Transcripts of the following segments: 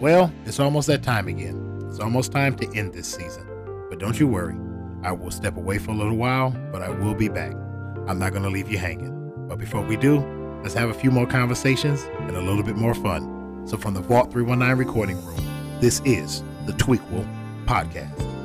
Well, it's almost that time again. It's almost time to end this season. But don't you worry. I will step away for a little while, but I will be back. I'm not going to leave you hanging. But before we do, let's have a few more conversations and a little bit more fun. So, from the Vault 319 recording room, this is the Tweequel Podcast.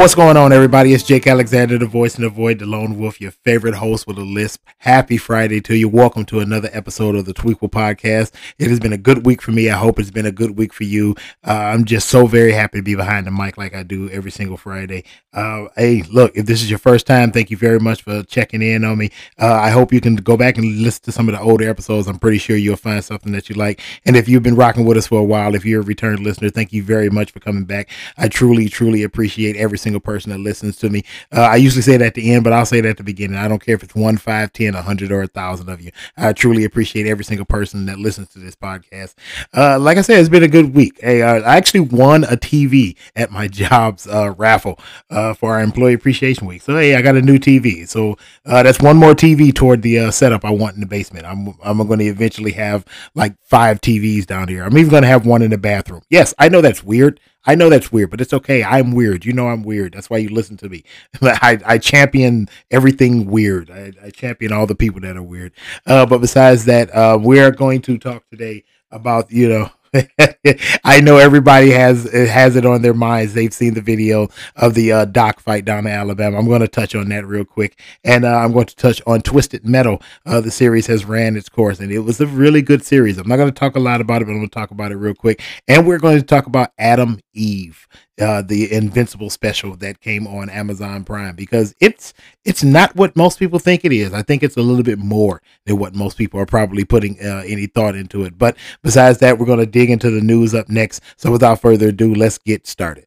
What's going on, everybody? It's Jake Alexander, the voice in the void, the lone wolf, your favorite host with a lisp. Happy Friday to you. Welcome to another episode of the Tweequel Podcast. It has been a good week for me. I hope it's been a good week for you. Uh, I'm just so very happy to be behind the mic like I do every single Friday. Uh, hey, look, if this is your first time, thank you very much for checking in on me. Uh, I hope you can go back and listen to some of the older episodes. I'm pretty sure you'll find something that you like. And if you've been rocking with us for a while, if you're a return listener, thank you very much for coming back. I truly, truly appreciate every single single person that listens to me. Uh, I usually say it at the end, but I'll say it at the beginning. I don't care if it's one, five, ten, a hundred, or a thousand of you. I truly appreciate every single person that listens to this podcast. Uh, like I said, it's been a good week. Hey, uh, I actually won a TV at my job's uh, raffle uh, for our employee appreciation week. So hey, I got a new TV. So uh, that's one more TV toward the setup I want in the basement. I'm I'm going to eventually have like five TVs down here. I'm even going to have one in the bathroom. Yes, I know that's weird. I know that's weird, but it's okay. I'm weird. You know I'm weird. That's why you listen to me. I, I champion everything weird. I, I champion all the people that are weird. Uh, but besides that, uh, we're going to talk today about you know I know everybody has has it on their minds. They've seen the video of the uh, Dock fight down in Alabama. I'm going to touch on that real quick, and uh, I'm going to touch on Twisted Metal. Uh, the series has ran its course, and it was a really good series. I'm not going to talk a lot about it, but I'm going to talk about it real quick. And we're going to talk about Atom Eve uh, the Invincible special that came on Amazon Prime because it's it's not what most people think it is. I think it's a little bit more than what most people are probably putting uh, any thought into it. But besides that, we're going to dig into the news up next. So without further ado, let's get started.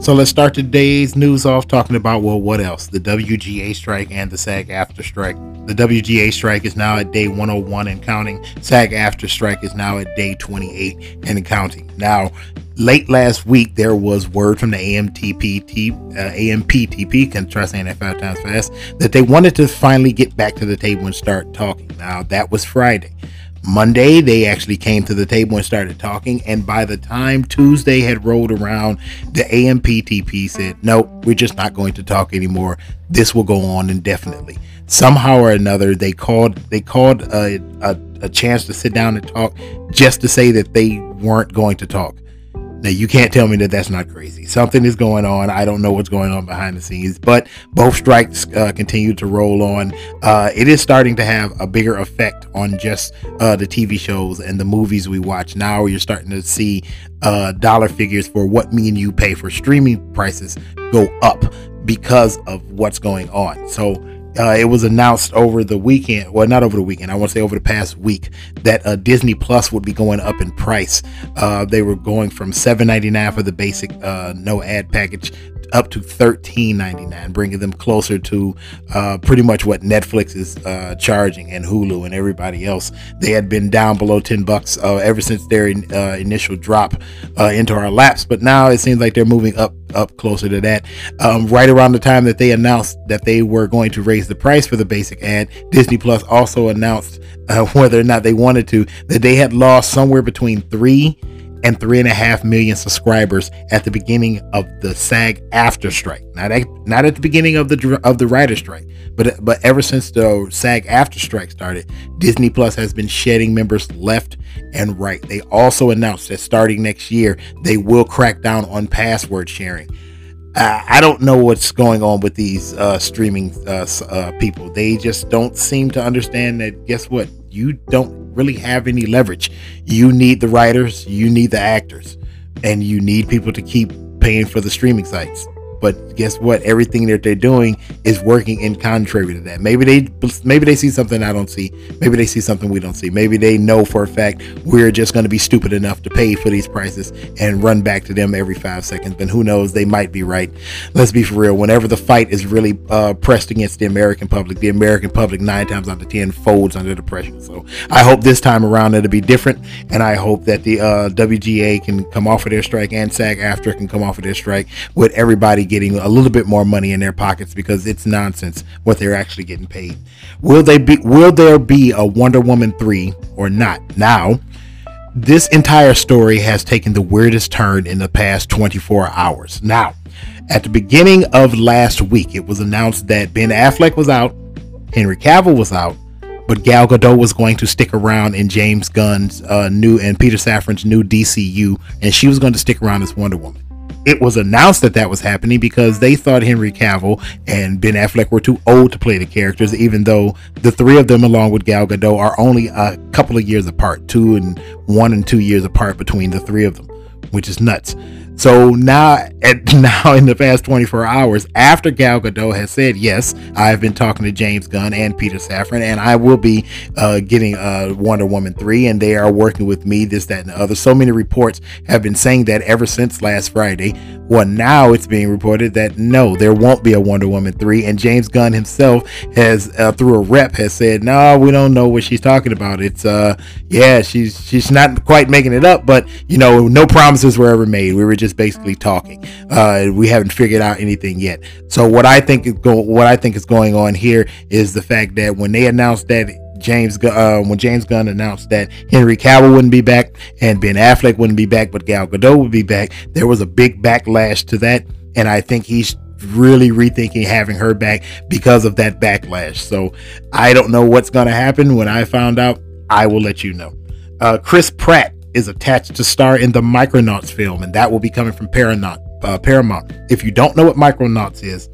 So let's start today's news off talking about well, what else? The WGA strike and the SAG-AFTRA strike. The WGA strike is now at day 101 and counting. SAG-AFTRA strike is now at day 28 and counting. Now, late last week there was word from the AMTP, uh, AMPTP, can try saying that five times fast, that they wanted to finally get back to the table and start talking. Now that was Friday. Monday, they actually came to the table and started talking. And by the time Tuesday had rolled around, the AMPTP said, no, we're just not going to talk anymore. This will go on indefinitely. Somehow or another, they called they called a, a, a chance to sit down and talk just to say that they weren't going to talk. Now you can't tell me that that's not crazy. Something is going on. I don't know what's going on behind the scenes, but both strikes uh, continue to roll on. Uh, it is starting to have a bigger effect on just uh, the TV shows and the movies we watch. Now you're starting to see uh, dollar figures for what me and you pay for streaming prices go up because of what's going on. So uh, it was announced over the weekend, well, not over the weekend, I want to say over the past week, that uh, Disney Plus would be going up in price. Uh, they were going from $7.99 for the basic uh, no ad package up to $13.99, bringing them closer to uh, pretty much what Netflix is uh, charging and Hulu and everybody else. They had been down below 10 bucks ever since their in, initial drop into our laps, but now it seems like they're moving up up closer to that. Um, right around the time that they announced that they were going to raise the price for the basic ad, Disney Plus also announced uh, whether or not they wanted to that they had lost somewhere between three and three and a half million subscribers at the beginning of the SAG after strike. Not at, not at the beginning of the of the writer strike, but but ever since the SAG-AFTRA strike started, Disney Plus has been shedding members left and right. They also announced that starting next year, they will crack down on password sharing. I don't know what's going on with these uh, streaming uh, uh, people. They just don't seem to understand that. Guess what? You don't really have any leverage. You need the writers, you need the actors, and you need people to keep paying for the streaming sites. But guess what? Everything that they're doing is working in contrary to that. Maybe they maybe they see something I don't see. Maybe they see something we don't see. Maybe they know for a fact we're just going to be stupid enough to pay for these prices and run back to them every five seconds. But who knows? They might be right. Let's be for real. Whenever the fight is really uh, pressed against the American public, the American public nine times out of ten folds under the pressure. So I hope this time around it'll be different, and I hope that the uh, WGA can come off of their strike and SAG-AFTRA can come off of their strike with everybody getting a little bit more money in their pockets because it's nonsense what they're actually getting paid. Will they be will there be a Wonder Woman 3 or not? Now, this entire story has taken the weirdest turn in the past 24 hours. Now, at the beginning of last week, it was announced that Ben Affleck was out, Henry Cavill was out, but Gal Gadot was going to stick around in James Gunn's uh, new and Peter Safran's new DCU, and she was going to stick around as Wonder Woman it was announced that that was happening because they thought Henry Cavill and Ben Affleck were too old to play the characters, even though the three of them, along with Gal Gadot, are only a couple of years apart, two and one and two years apart between the three of them, which is nuts. So now, at, now in the past 24 hours, after Gal Gadot has said yes, I've been talking to James Gunn and Peter Safran, and I will be uh, getting uh, Wonder Woman 3, and they are working with me, this, that, and the other. So many reports have been saying that ever since last Friday. Well, now it's being reported that no, there won't be a Wonder Woman 3, and James Gunn himself has, uh, through a rep, has said, no, we don't know what she's talking about. It's, uh, yeah, she's she's not quite making it up, but you know, no promises were ever made. We were just basically talking. Uh, we haven't figured out anything yet. So what I think is go- what I think is going on here is the fact that when they announced that James uh, when James Gunn announced that Henry Cavill wouldn't be back and Ben Affleck wouldn't be back, but Gal Gadot would be back, there was a big backlash to that, and I think he's really rethinking having her back because of that backlash. So I don't know what's going to happen. When I found out, I will let you know. Uh, Chris Pratt is attached to star in the Micronauts film, and that will be coming from Paramount. Uh, Paramount. If you don't know what Micronauts is,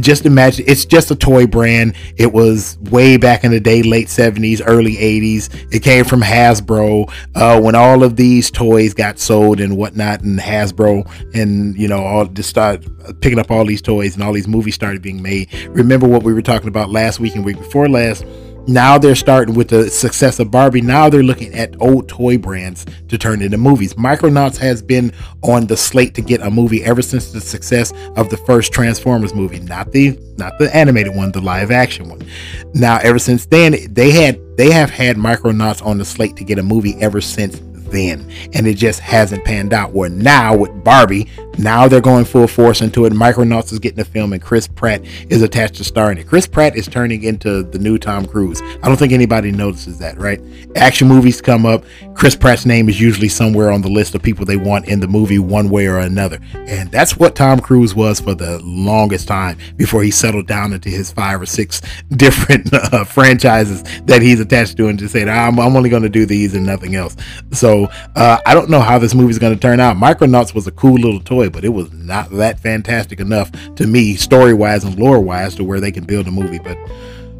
just imagine it's just a toy brand. It was way back in the day, late 70s, early 80s. It came from Hasbro. Uh, when all of these toys got sold and whatnot, and Hasbro and you know all just started picking up all these toys and all these movies started being made. Remember what we were talking about last week and week before last now they're starting with the success of Barbie. Now they're looking at old toy brands to turn into movies. Micronauts has been on the slate to get a movie ever since the success of the first Transformers movie, not the not the animated one, the live action one. Now, ever since then, they had they have had Micronauts on the slate to get a movie ever since then, and it just hasn't panned out. Where now with Barbie, now they're going full force into it. Micronauts is getting the film, and Chris Pratt is attached to starring it. Chris Pratt is turning into the new Tom Cruise. I don't think anybody notices that, right? Action movies come up. Chris Pratt's name is usually somewhere on the list of people they want in the movie, one way or another. And that's what Tom Cruise was for the longest time before he settled down into his five or six different uh, franchises that he's attached to and just said, I'm, I'm only going to do these and nothing else. So uh, I don't know how this movie is going to turn out. Micronauts was a cool little toy, but it was not that fantastic enough to me, story wise and lore wise, to where they can build a movie. But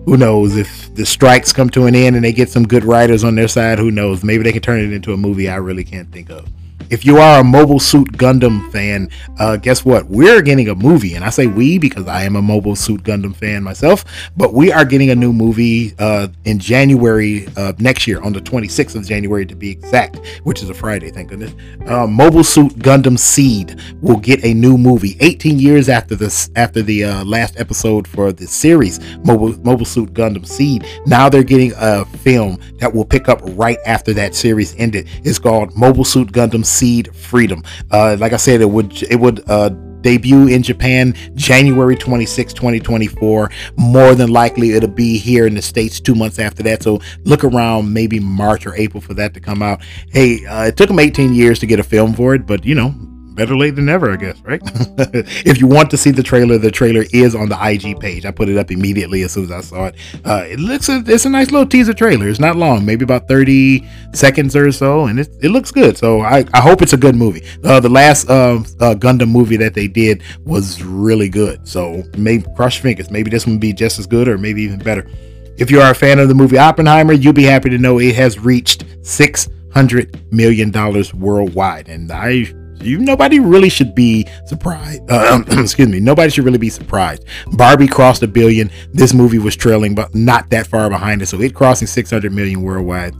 who knows if the strikes come to an end and they get some good writers on their side? Who knows? Maybe they can turn it into a movie I really can't think of if you are a Mobile Suit Gundam fan, uh, guess what? We're getting a movie, and I say we because I am a Mobile Suit Gundam fan myself. But we are getting a new movie uh, in January uh, next year, on the 26th of January to be exact, which is a Friday. Thank goodness. Uh, Mobile Suit Gundam Seed will get a new movie 18 years after this, after the uh, last episode for the series, Mobile Mobile Suit Gundam Seed. Now they're getting a film that will pick up right after that series ended. It's called Mobile Suit Gundam Seed Freedom. Uh, like I said, it would it would uh, debut in Japan January 26, 2024. More than likely, it'll be here in the States two months after that. So look around maybe March or April for that to come out. Hey, uh, it took them 18 years to get a film for it, but you know, better late than never, I guess, right? if you want to see the trailer, the trailer is on the IG page. I put it up immediately as soon as I saw it. Uh, it looks a, it's a nice little teaser trailer. It's not long, maybe about 30 seconds or so, and it, it looks good. So I, I hope it's a good movie. Uh, the last uh, uh, Gundam movie that they did was really good. So maybe your fingers. Maybe this one will be just as good or maybe even better. If you are a fan of the movie Oppenheimer, you'll be happy to know it has reached six hundred million dollars worldwide, and I you nobody really should be surprised. Uh, excuse me, nobody should really be surprised. Barbie crossed a billion. This movie was trailing, but not that far behind it. So it crossing 600 million worldwide.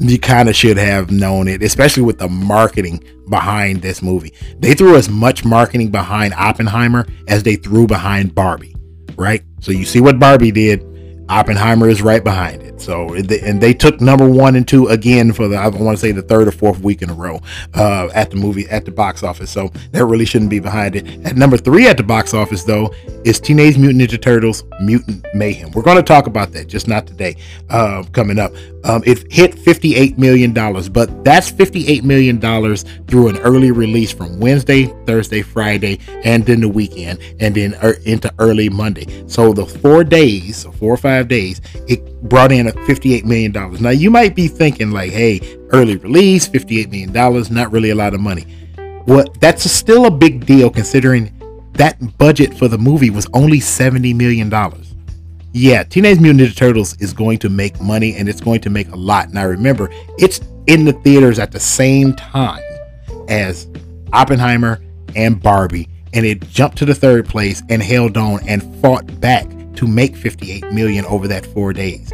You kind of should have known it, especially with the marketing behind this movie. They threw as much marketing behind Oppenheimer as they threw behind Barbie, right? So you see what Barbie did Oppenheimer is right behind it. So, and they took number one and two again for the, I want to say the third or fourth week in a row uh, at the movie, at the box office. So that really shouldn't be behind it. At number three at the box office, though, is Teenage Mutant Ninja Turtles Mutant Mayhem. We're going to talk about that, just not today, uh, coming up. Um, it hit $58 million, but that's $58 million through an early release from Wednesday, Thursday, Friday, and then the weekend, and then er, into early Monday. So the four days, four or five days, it brought in a $58 million. Now you might be thinking, like, hey, early release, $58 million, not really a lot of money. Well, that's still a big deal considering that budget for the movie was only $70 million yeah, Teenage Mutant Ninja Turtles is going to make money and it's going to make a lot. Now remember, it's in the theaters at the same time as Oppenheimer and Barbie, and it jumped to the third place and held on and fought back to make 58 million over that four days.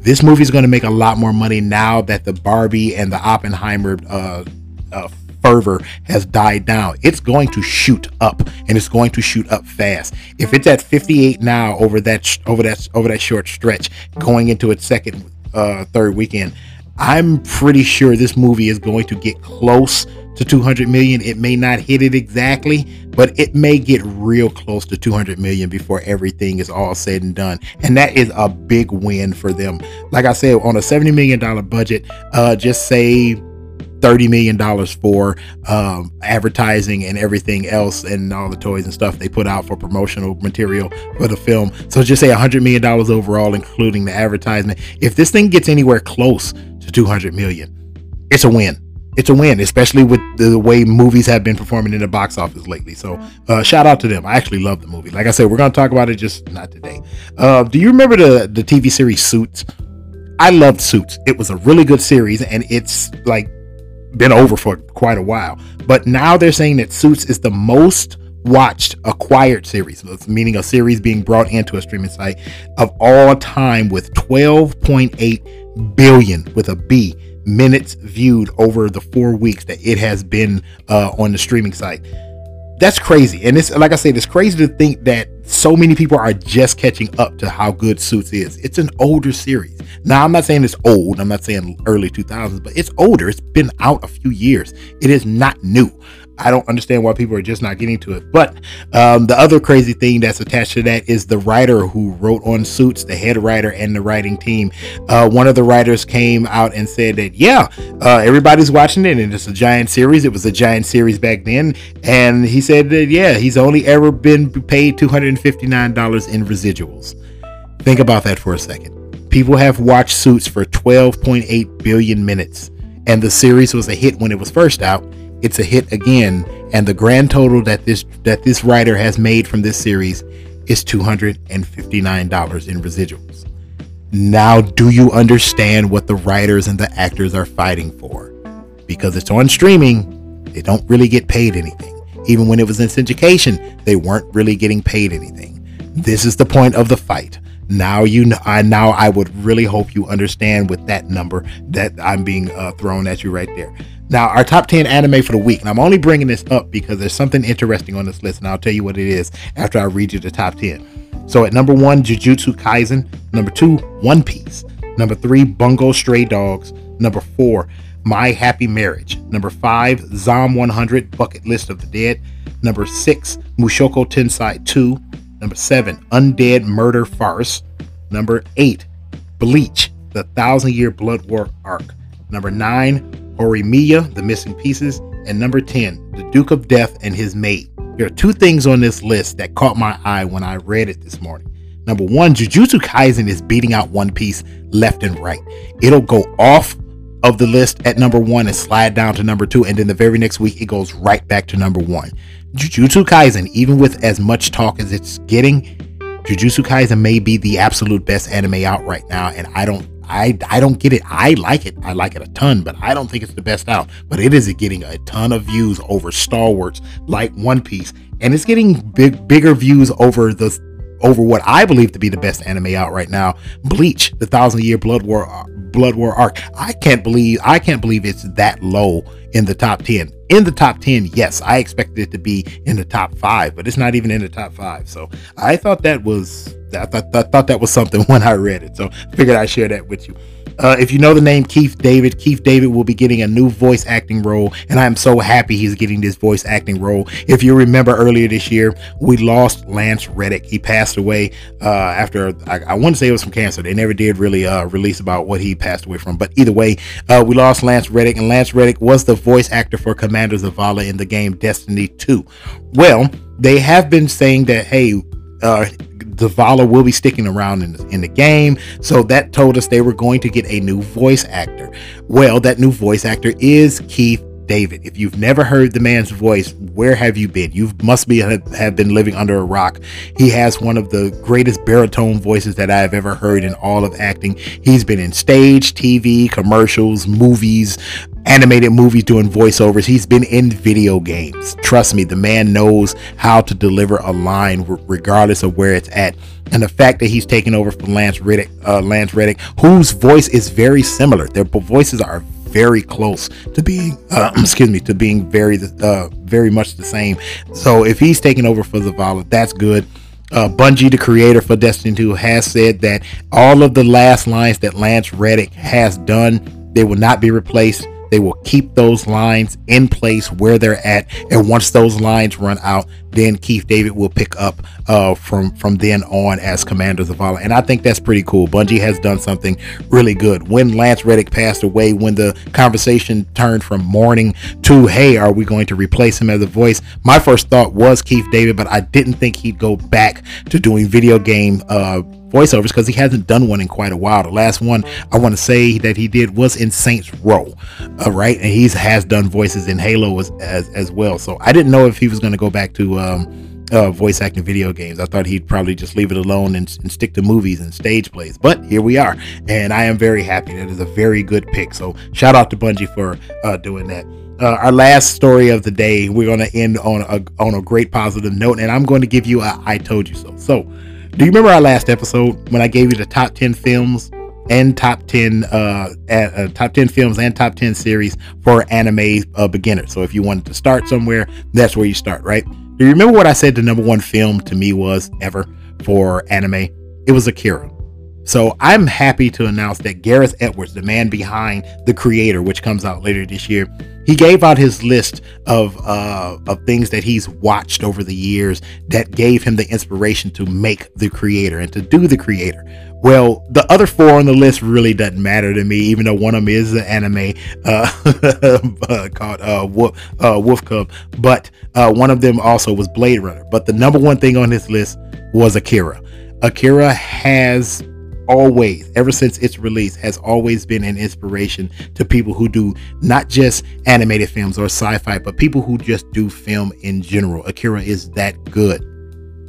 This movie is going to make a lot more money now that the Barbie and the Oppenheimer uh, uh, fervor has died down. It's going to shoot up and it's going to shoot up fast. If it's at 58 now over that over that over that short stretch going into its second uh third weekend, I'm pretty sure this movie is going to get close to 200 million. It may not hit it exactly, but it may get real close to 200 million before everything is all said and done. And that is a big win for them. Like I said, on a 70 million dollar budget, uh, just say thirty million dollars for um, advertising and everything else, and all the toys and stuff they put out for promotional material for the film. So just say hundred million dollars overall, including the advertisement. If this thing gets anywhere close to two hundred million, it's a win. It's a win, especially with the way movies have been performing in the box office lately. So, uh, shout out to them. I actually love the movie. Like I said, we're going to talk about it, just not today. Uh, do you remember the the TV series Suits? I loved Suits. It was a really good series, and it's like been over for quite a while. But now they're saying that Suits is the most watched acquired series, meaning a series being brought into a streaming site of all time with 12.8 billion with a B minutes viewed over the four weeks that it has been uh, on the streaming site. That's crazy. And it's like I said, it's crazy to think that so many people are just catching up to how good Suits is. It's an older series. Now, I'm not saying it's old. I'm not saying early 2000s, but it's older. It's been out a few years. It is not new. I don't understand why people are just not getting to it. But um, the other crazy thing that's attached to that is the writer who wrote on Suits, the head writer and the writing team. Uh, one of the writers came out and said that, yeah, uh, everybody's watching it and it's a giant series. It was a giant series back then. And he said that, yeah, he's only ever been paid $259 in residuals. Think about that for a second. People have watched Suits for 12.8 billion minutes, and the series was a hit when it was first out it's a hit again, and the grand total that this that this writer has made from this series is $259 in residuals. Now, do you understand what the writers and the actors are fighting for? Because it's on streaming, they don't really get paid anything. Even when it was in syndication, they weren't really getting paid anything. This is the point of the fight. Now you know. I now I would really hope you understand with that number that I'm being uh, thrown at you right there. Now, our top 10 anime for the week, and I'm only bringing this up because there's something interesting on this list, and I'll tell you what it is after I read you the top 10. So, at number one, Jujutsu Kaisen. Number two, One Piece. Number three, Bungo Stray Dogs. Number four, My Happy Marriage. Number five, Zom 100 Bucket List of the Dead. Number six, Mushoku Tensei 2. Number seven, Undead Murder Farce. Number eight, Bleach, The Thousand Year Blood War Arc. Number nine, Horimiya, The Missing Pieces. And number 10, The Duke of Death and His Mate. There are two things on this list that caught my eye when I read it this morning. Number one, Jujutsu Kaisen is beating out One Piece left and right. It'll go off of the list at number one and slide down to number two, and then the very next week it goes right back to number one. Jujutsu Kaisen, even with as much talk as it's getting, Jujutsu Kaisen may be the absolute best anime out right now, and I don't I I don't get it. I like it. I like it a ton, but I don't think it's the best out. But it is getting a ton of views over Star Wars, like One Piece, and it's getting big bigger views over the over what I believe to be the best anime out right now, Bleach, the Thousand Year Blood War uh, Blood War arc. I can't believe I can't believe it's that low in the top 10. In the top 10, yes, I expected it to be in the top 5, but it's not even in the top 5. So, I thought that was I thought, I thought that was something when I read it. So, I figured I'd share that with you. Uh, if you know the name Keith David, Keith David will be getting a new voice acting role, and I am so happy he's getting this voice acting role. If you remember earlier this year, we lost Lance Reddick. He passed away uh, after I, I want to say it was from cancer. They never did really uh, release about what he passed away from, but either way, uh, we lost Lance Reddick, and Lance Reddick was the voice actor for Commander Zavala in the game Destiny 2. Well, they have been saying that hey, uh, Zavala will be sticking around in the, in the game. So that told us they were going to get a new voice actor. Well, that new voice actor is Keith David. If you've never heard the man's voice, where have you been? You must be have been living under a rock. He has one of the greatest baritone voices that I've ever heard in all of acting. He's been in stage, TV, commercials, movies, animated movies doing voiceovers. He's been in video games. Trust me, the man knows how to deliver a line regardless of where it's at. And the fact that he's taking over from Lance Reddick, uh, Lance Reddick, whose voice is very similar. Their voices are very close to being, uh, excuse me, to being very, uh, very much the same. So if he's taking over for Zavala, that's good. Uh, Bungie, the creator for Destiny 2, has said that all of the last lines that Lance Reddick has done, they will not be replaced. They will keep those lines in place where they're at, and once those lines run out, then Keith David will pick up uh, from from then on as Commander Zavala, and I think that's pretty cool. Bungie has done something really good. When Lance Reddick passed away, when the conversation turned from mourning to hey, are we going to replace him as a voice? My first thought was Keith David, but I didn't think he'd go back to doing video game. Uh, voiceovers because he hasn't done one in quite a while. The last one I want to say that he did was in Saints Row, uh, right? And he has done voices in Halo as, as, as well. So I didn't know if he was going to go back to um, uh, voice acting video games. I thought he'd probably just leave it alone and, and, stick to movies and stage plays. But here we are, and I am very happy. That is a very good pick. So shout out to Bungie for uh, doing that. Uh, our last story of the day, we're going to end on a on a great positive note, and I'm going to give you a "I told you so." So do you remember our last episode when I gave you the top 10 films and top 10 uh, uh, top 10 films and top 10 series for anime uh, beginners? So if you wanted to start somewhere, that's where you start, right? Do you remember what I said the number one film to me was ever for anime? It was Akira. So I'm happy to announce that Gareth Edwards, the man behind The Creator, which comes out later this year, he gave out his list of uh, of things that he's watched over the years that gave him the inspiration to make The Creator and to do The Creator. Well, the other four on the list really doesn't matter to me, even though one of them is an anime uh, called uh, Wolf, uh, Wolf Cub, but uh, one of them also was Blade Runner. But the number one thing on his list was Akira. Akira has always, ever since its release, has always been an inspiration to people who do not just animated films or sci fi, but people who just do film in general. Akira is that good.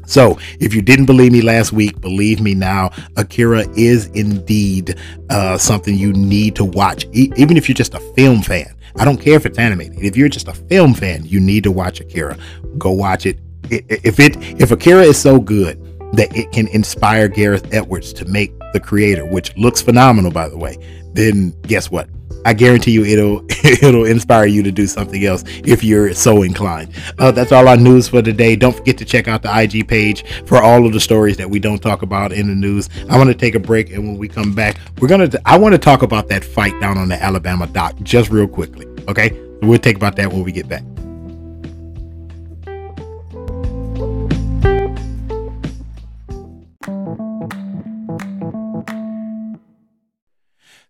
So, if you didn't believe me last week, believe me now. Akira is indeed uh, something you need to watch, e- even if you're just a film fan. I don't care if it's animated. If you're just a film fan, you need to watch Akira. Go watch it. If it if Akira is so good that it can inspire Gareth Edwards to make the creator, which looks phenomenal, by the way, then guess what? I guarantee you it'll it'll inspire you to do something else if you're so inclined. Uh, that's all our news for today. Don't forget to check out the IG page for all of the stories that we don't talk about in the news. I want to take a break, and when we come back, we're gonna. I want to talk about that fight down on the Alabama dock just real quickly. Okay, we'll take about that when we get back.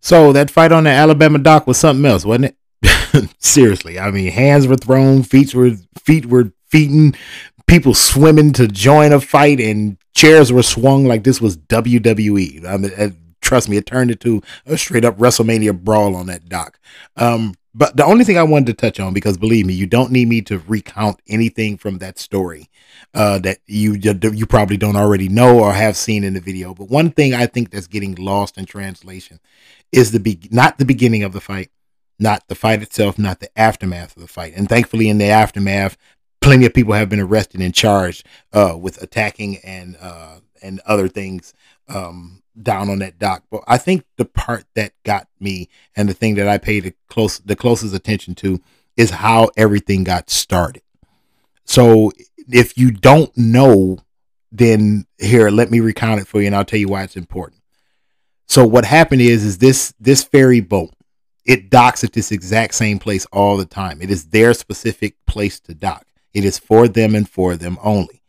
So that fight on the Alabama dock was something else, wasn't it? Seriously, I mean, hands were thrown, feet were feet were feeding, people swimming to join a fight, and chairs were swung like this was WWE. I mean, uh, trust me, it turned into a straight up WrestleMania brawl on that dock. Um, but the only thing I wanted to touch on, because believe me, you don't need me to recount anything from that story uh, that you you probably don't already know or have seen in the video. But one thing I think that's getting lost in translation is the be- not the beginning of the fight, not the fight itself, not the aftermath of the fight. And thankfully, in the aftermath, plenty of people have been arrested and charged uh, with attacking and uh, and other things um, down on that dock. But I think the part that got me and the thing that I paid the close the closest attention to is how everything got started. So if you don't know, then here, let me recount it for you and I'll tell you why it's important. So what happened is is this this ferry boat, it docks at this exact same place all the time. It is their specific place to dock. It is for them and for them only.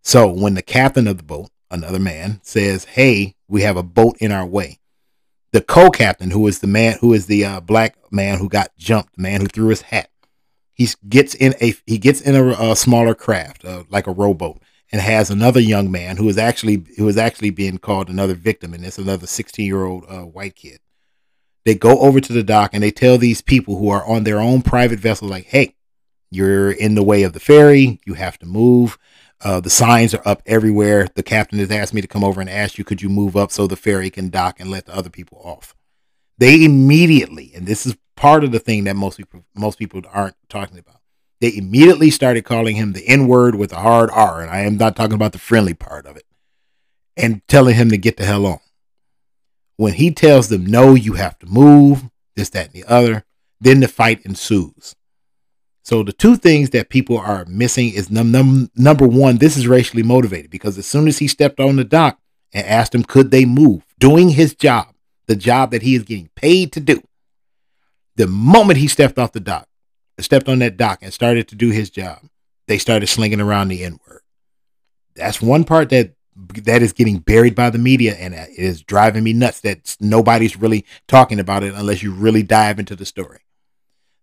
So when the captain of the boat, another man, says, "Hey, we have a boat in our way," the co-captain, who is the man, who is the uh, black man who got jumped, the man who threw his hat, he gets in a he gets in a, a smaller craft, uh, like a rowboat, and has another young man who is actually who is actually being called another victim, and it's another 16 year old uh, white kid. They go over to the dock and they tell these people who are on their own private vessel, like, "Hey, you're in the way of the ferry. You have to move." Uh, the signs are up everywhere. The captain has asked me to come over and ask you, could you move up so the ferry can dock and let the other people off? They immediately, and this is part of the thing that most people most people aren't talking about. They immediately started calling him the N word with a hard R, and I am not talking about the friendly part of it, and telling him to get the hell on. When he tells them no, you have to move, this, that, and the other, then the fight ensues. So the two things that people are missing is num- num- number one, this is racially motivated because as soon as he stepped on the dock and asked them could they move, doing his job, the job that he is getting paid to do, the moment he stepped off the dock, stepped on that dock and started to do his job, they started slinging around the N word. That's one part that that is getting buried by the media, and it is driving me nuts that nobody's really talking about it unless you really dive into the story.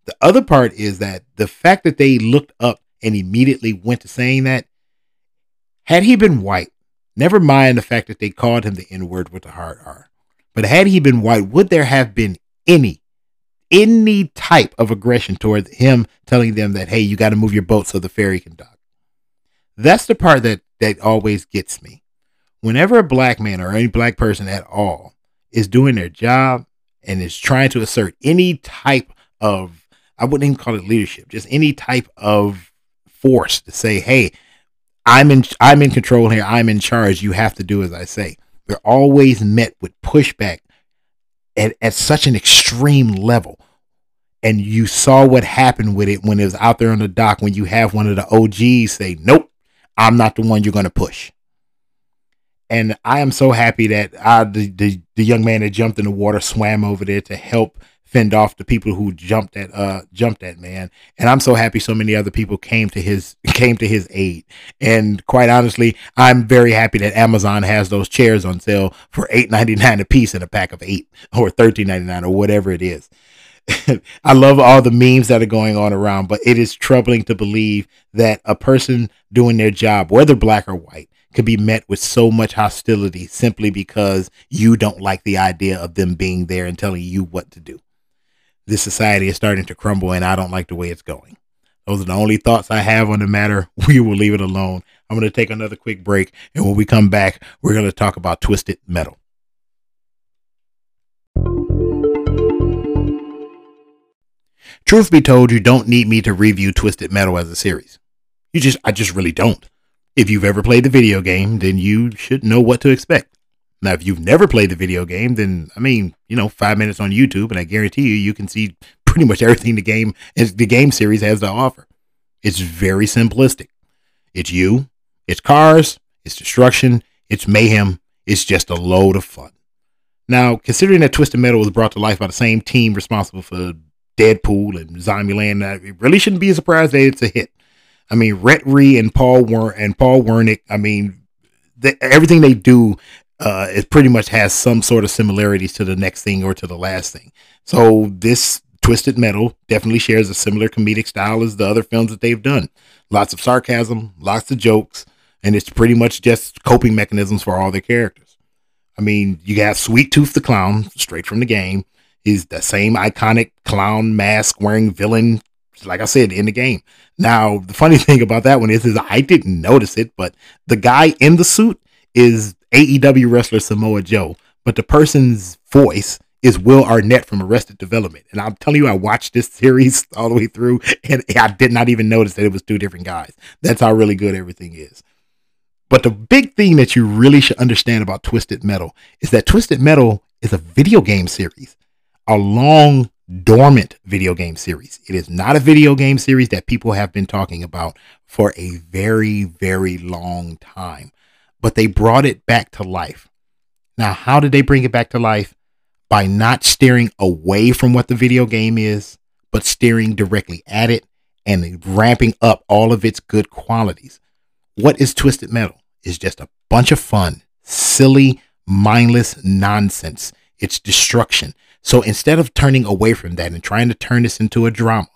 The other part is that the fact that they looked up and immediately went to saying that, had he been white, never mind the fact that they called him the N word with a hard R, but had he been white, would there have been any any type of aggression towards him telling them that hey you got to move your boat so the ferry can dock. That's the part that that always gets me. Whenever a black man or any black person at all is doing their job and is trying to assert any type of i wouldn't even call it leadership just any type of force to say hey i'm in i'm in control here i'm in charge you have to do as i say they're always met with pushback at, at such an extreme level. And you saw what happened with it when it was out there on the dock when you have one of the OGs say, Nope, I'm not the one you're going to push. And I am so happy that I, the, the, the young man that jumped in the water swam over there to help fend off the people who jumped at uh jumped at man. And i'm so happy so many other people came to his came to his aid. And quite honestly i'm very happy that amazon has those chairs on sale for 8.99 a piece in a pack of eight or 13.99 or whatever it is. I love all the memes that are going on around, but it is troubling to believe that a person doing their job, whether black or white, could be met with so much hostility simply because you don't like the idea of them being there and telling you what to do this society is starting to crumble and I don't like the way it's going. Those are the only thoughts I have on the matter. We will leave it alone. I'm going to take another quick break. And when we come back, we're going to talk about Twisted Metal. Truth be told, you don't need me to review Twisted Metal as a series. You just, I just really don't. If you've ever played the video game, then you should know what to expect. Now, if you've never played the video game, then I mean, you know, five minutes on YouTube, and I guarantee you, you can see pretty much everything the game the game series has to offer. It's very simplistic. It's you, it's cars, it's destruction, it's mayhem. It's just a load of fun. Now, considering that Twisted Metal was brought to life by the same team responsible for Deadpool and Zombieland, it really shouldn't be a surprise that it's a hit. I mean, Rhett Reese and Paul Wer- and Paul Wernick. I mean, everything they do uh, it pretty much has some sort of similarities to the next thing or to the last thing. So this Twisted Metal definitely shares a similar comedic style as the other films that they've done. Lots of sarcasm, lots of jokes, and it's pretty much just coping mechanisms for all their characters. I mean, you got Sweet Tooth the Clown, straight from the game. He's the same iconic clown mask wearing villain, like I said, in the game. Now, the funny thing about that one is, is I didn't notice it, but the guy in the suit is AEW wrestler Samoa Joe, but the person's voice is Will Arnett from Arrested Development. And I'm telling you, I watched this series all the way through, and I did not even notice that it was two different guys. That's how really good everything is. But the big thing that you really should understand about Twisted Metal is that Twisted Metal is a video game series, a long, dormant video game series. It is not a video game series that people have been talking about for a very, very long time. But they brought it back to life. Now, how did they bring it back to life? By not steering away from what the video game is, but steering directly at it and ramping up all of its good qualities. What is Twisted Metal? It's just a bunch of fun, silly, mindless nonsense. It's destruction. So instead of turning away from that and trying to turn this into a drama,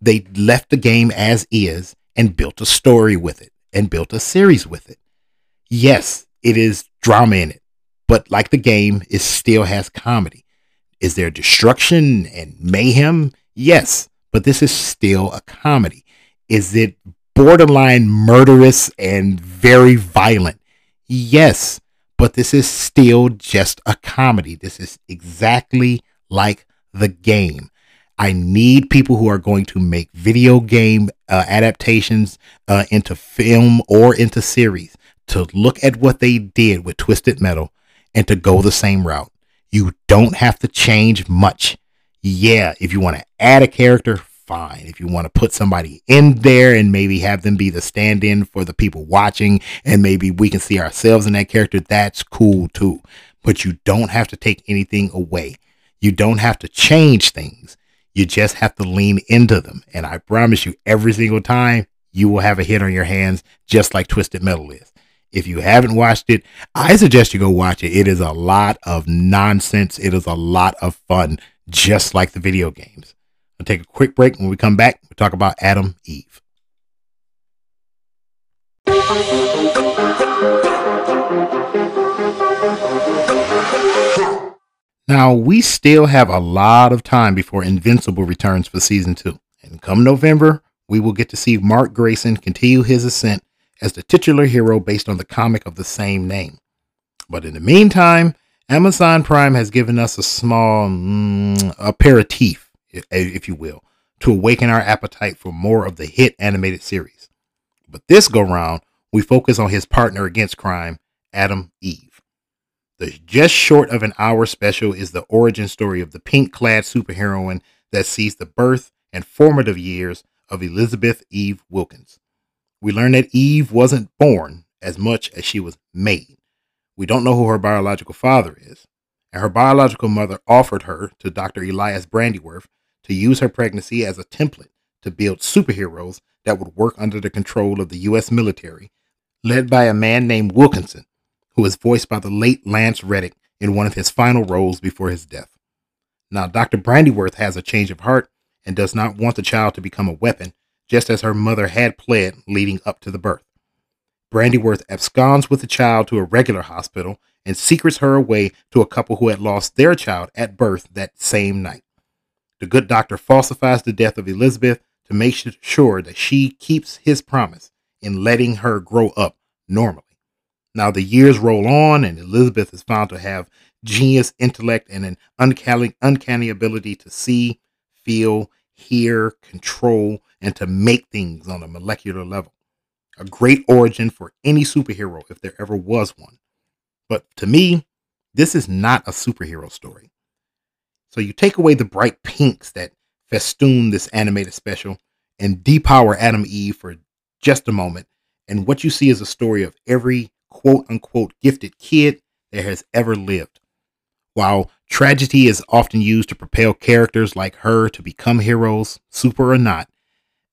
they left the game as is and built a story with it and built a series with it. Yes, it is drama in it, but like the game, it still has comedy. Is there destruction and mayhem? Yes, but this is still a comedy. Is it borderline murderous and very violent. Yes, but this is still just a comedy. This is exactly like the game. I need people who are going to make video game uh, adaptations uh, into film or into series to look at what they did with Twisted Metal and to go the same route. You don't have to change much. Yeah, if you want to add a character, fine. If you want to put somebody in there and maybe have them be the stand in for the people watching and maybe we can see ourselves in that character, that's cool too. But you don't have to take anything away. You don't have to change things. You just have to lean into them. And I promise you, every single time, you will have a hit on your hands, just like Twisted Metal is. If you haven't watched it, I suggest you go watch it. It is a lot of nonsense. It is a lot of fun, just like the video games. We'll take a quick break. When we come back, we'll talk about Atom Eve. Now, we still have a lot of time before Invincible returns for season two. And come November, we will get to see Mark Grayson continue his ascent as the titular hero based on the comic of the same name. But in the meantime, Amazon Prime has given us a small mm, aperitif if you will, to awaken our appetite for more of the hit animated series. But this go round, we focus on his partner against crime, Atom Eve. The just short of an hour special is the origin story of the pink clad superheroine that sees the birth and formative years of Elizabeth Eve Wilkins. We learn that Eve wasn't born as much as she was made. We don't know who her biological father is, and her biological mother offered her to Dr. Elias Brandyworth to use her pregnancy as a template to build superheroes that would work under the control of the U.S. military, led by a man named Wilkinson, who was voiced by the late Lance Reddick in one of his final roles before his death. Now, Dr. Brandyworth has a change of heart and does not want the child to become a weapon, just as her mother had pled leading up to the birth. Brandyworth absconds with the child to a regular hospital and secrets her away to a couple who had lost their child at birth that same night. The good doctor falsifies the death of Elizabeth to make sure that she keeps his promise in letting her grow up normally. Now, the years roll on, and Elizabeth is found to have genius intellect and an uncanny, uncanny ability to see, feel, hear, control, and to make things on a molecular level. A great origin for any superhero if there ever was one. But to me, this is not a superhero story. So you take away the bright pinks that festoon this animated special and depower Atom Eve for just a moment. And what you see is a story of every quote unquote gifted kid that has ever lived. While tragedy is often used to propel characters like her to become heroes, super or not,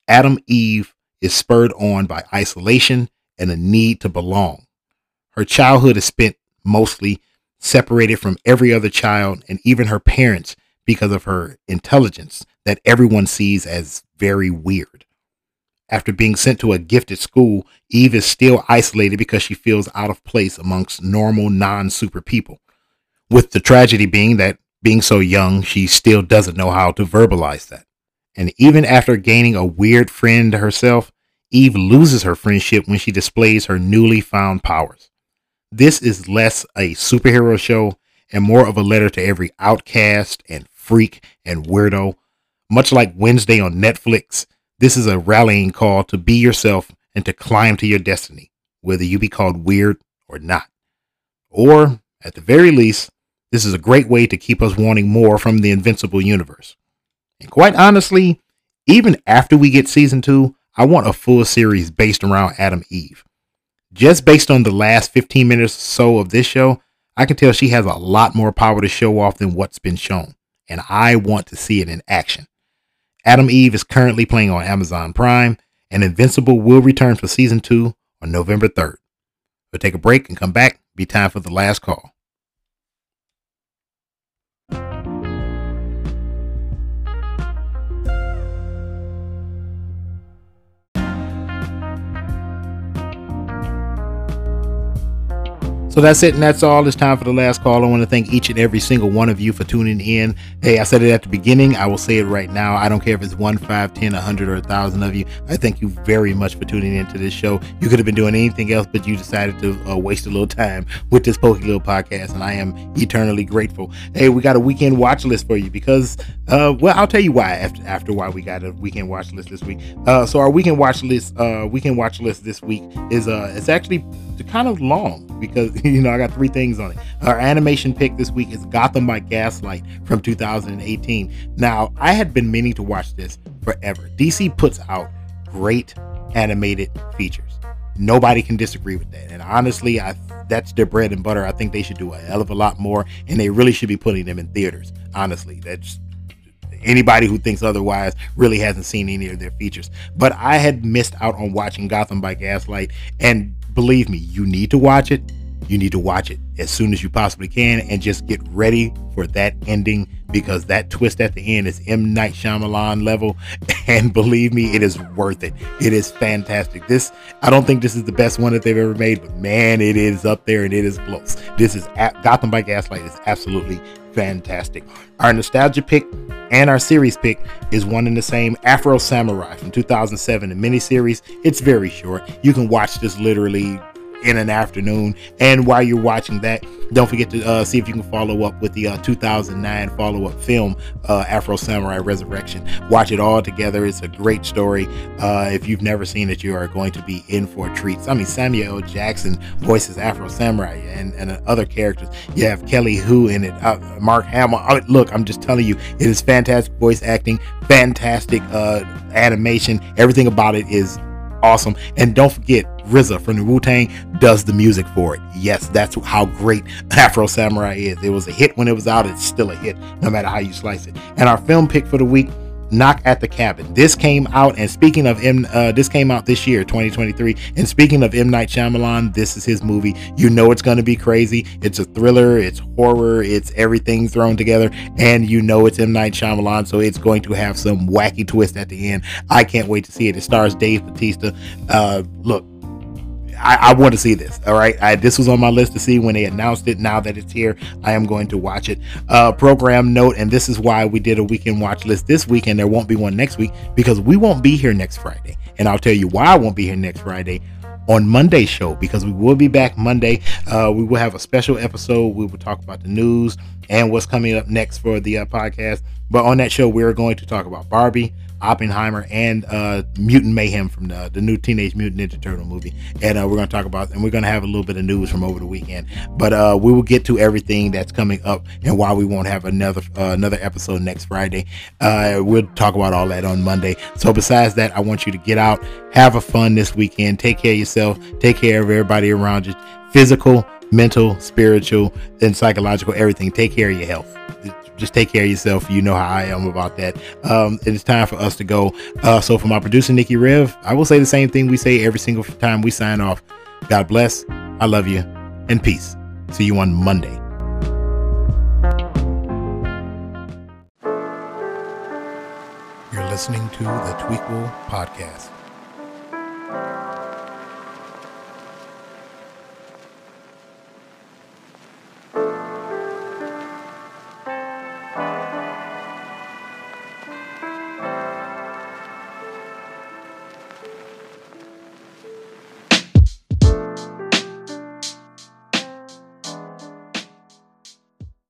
Atom Eve is spurred on by isolation and a need to belong. Her childhood is spent mostly separated from every other child and even her parents because of her intelligence that everyone sees as very weird. After being sent to a gifted school, Eve is still isolated because she feels out of place amongst normal, non super people. With the tragedy being that being so young, she still doesn't know how to verbalize that. And even after gaining a weird friend herself, Eve loses her friendship when she displays her newly found powers. This is less a superhero show and more of a letter to every outcast and freak and weirdo. Much like Wednesday on Netflix, this is a rallying call to be yourself and to climb to your destiny, whether you be called weird or not. Or, at the very least, this is a great way to keep us wanting more from the Invincible universe. And quite honestly, even after we get season two, I want a full series based around Atom Eve. Just based on the last 15 minutes or so of this show, I can tell she has a lot more power to show off than what's been shown, and I want to see it in action. Atom Eve is currently playing on Amazon Prime, and Invincible will return for season two on November 3rd. We'll take a break and come back. Be time for the last call. So that's it, and that's all. It's time for the last call. I want to thank each and every single one of you for tuning in. Hey, I said it at the beginning. I will say it right now. I don't care if it's one, five, ten, a hundred, or a thousand of you. I thank you very much for tuning into this show. You could have been doing anything else, but you decided to uh, waste a little time with this Pokey Little podcast, and I am eternally grateful. Hey, we got a weekend watch list for you because, uh, well, I'll tell you why after after why we got a weekend watch list this week. Uh, so our weekend watch list, uh, weekend watch list this week is uh, it's actually kind of long because you know, I got three things on it. Our animation pick this week is Gotham by Gaslight from 2018. Now, I had been meaning to watch this forever. DC puts out great animated features. Nobody can disagree with that. And honestly, I that's their bread and butter. I think they should do a hell of a lot more, and they really should be putting them in theaters. Honestly, that's anybody who thinks otherwise really hasn't seen any of their features. But I had missed out on watching Gotham by Gaslight, and believe me, you need to watch it you need to watch it as soon as you possibly can and just get ready for that ending because that twist at the end is M. Night Shyamalan level. And believe me, it is worth it. It is fantastic. This, I don't think this is the best one that they've ever made, but man, it is up there and it is close. This is Gotham by Gaslight is absolutely fantastic. Our nostalgia pick and our series pick is one and the same Afro Samurai from 2007, a miniseries. It's very short. You can watch this literally in an afternoon. And while you're watching that, don't forget to uh, see if you can follow up with the uh, 2009 follow up film, uh, Afro Samurai Resurrection. Watch it all together. It's a great story. Uh, if you've never seen it, you are going to be in for a treat. I mean, Samuel. Jackson voices Afro Samurai and, and other characters. You have Kelly Hu in it, uh, Mark Hamill. Oh, look, I'm just telling you, it is fantastic voice acting, fantastic uh, animation. Everything about it is awesome. And don't forget, RZA from the Wu Tang does the music for it. Yes, that's how great Afro Samurai is. It was a hit when it was out. It's still a hit, no matter how you slice it. And our film pick for the week Knock at the Cabin. This came out, and speaking of M, uh, this came out this year, 2023. And speaking of M Night Shyamalan, this is his movie. You know it's going to be crazy. It's a thriller, it's horror, it's everything thrown together, and you know it's M Night Shyamalan, so it's going to have some wacky twist at the end. I can't wait to see it. It stars Dave Bautista. Uh, look, I, I, want to see this. All right, I, this was on my list to see when they announced it. Now that it's here, I am going to watch it. Uh, program note, and this is why we did a weekend watch list this week, and there won't be one next week because we won't be here next Friday. And I'll tell you why I won't be here next Friday on Monday's show because we will be back Monday. Uh, we will have a special episode. We will talk about the news and what's coming up next for the uh, podcast. But on that show, we're going to talk about Barbie, Oppenheimer, and uh, Mutant Mayhem from the, the new Teenage Mutant Ninja Turtle movie. And uh, we're going to talk about, and we're going to have a little bit of news from over the weekend. But uh, we will get to everything that's coming up and why we won't have another uh, another episode next Friday. Uh, we'll talk about all that on Monday. So besides that, I want you to get out, have a fun this weekend, take care of yourself, take care of everybody around you, physical, mental, spiritual, and psychological, everything. Take care of your health just take care of yourself. You know how I am about that. Um, it is time for us to go. Uh, so for my producer Nikki Rev, I will say the same thing we say every single time we sign off. God bless. I love you, and peace. See you on Monday. You're listening to the Tweequel Podcast.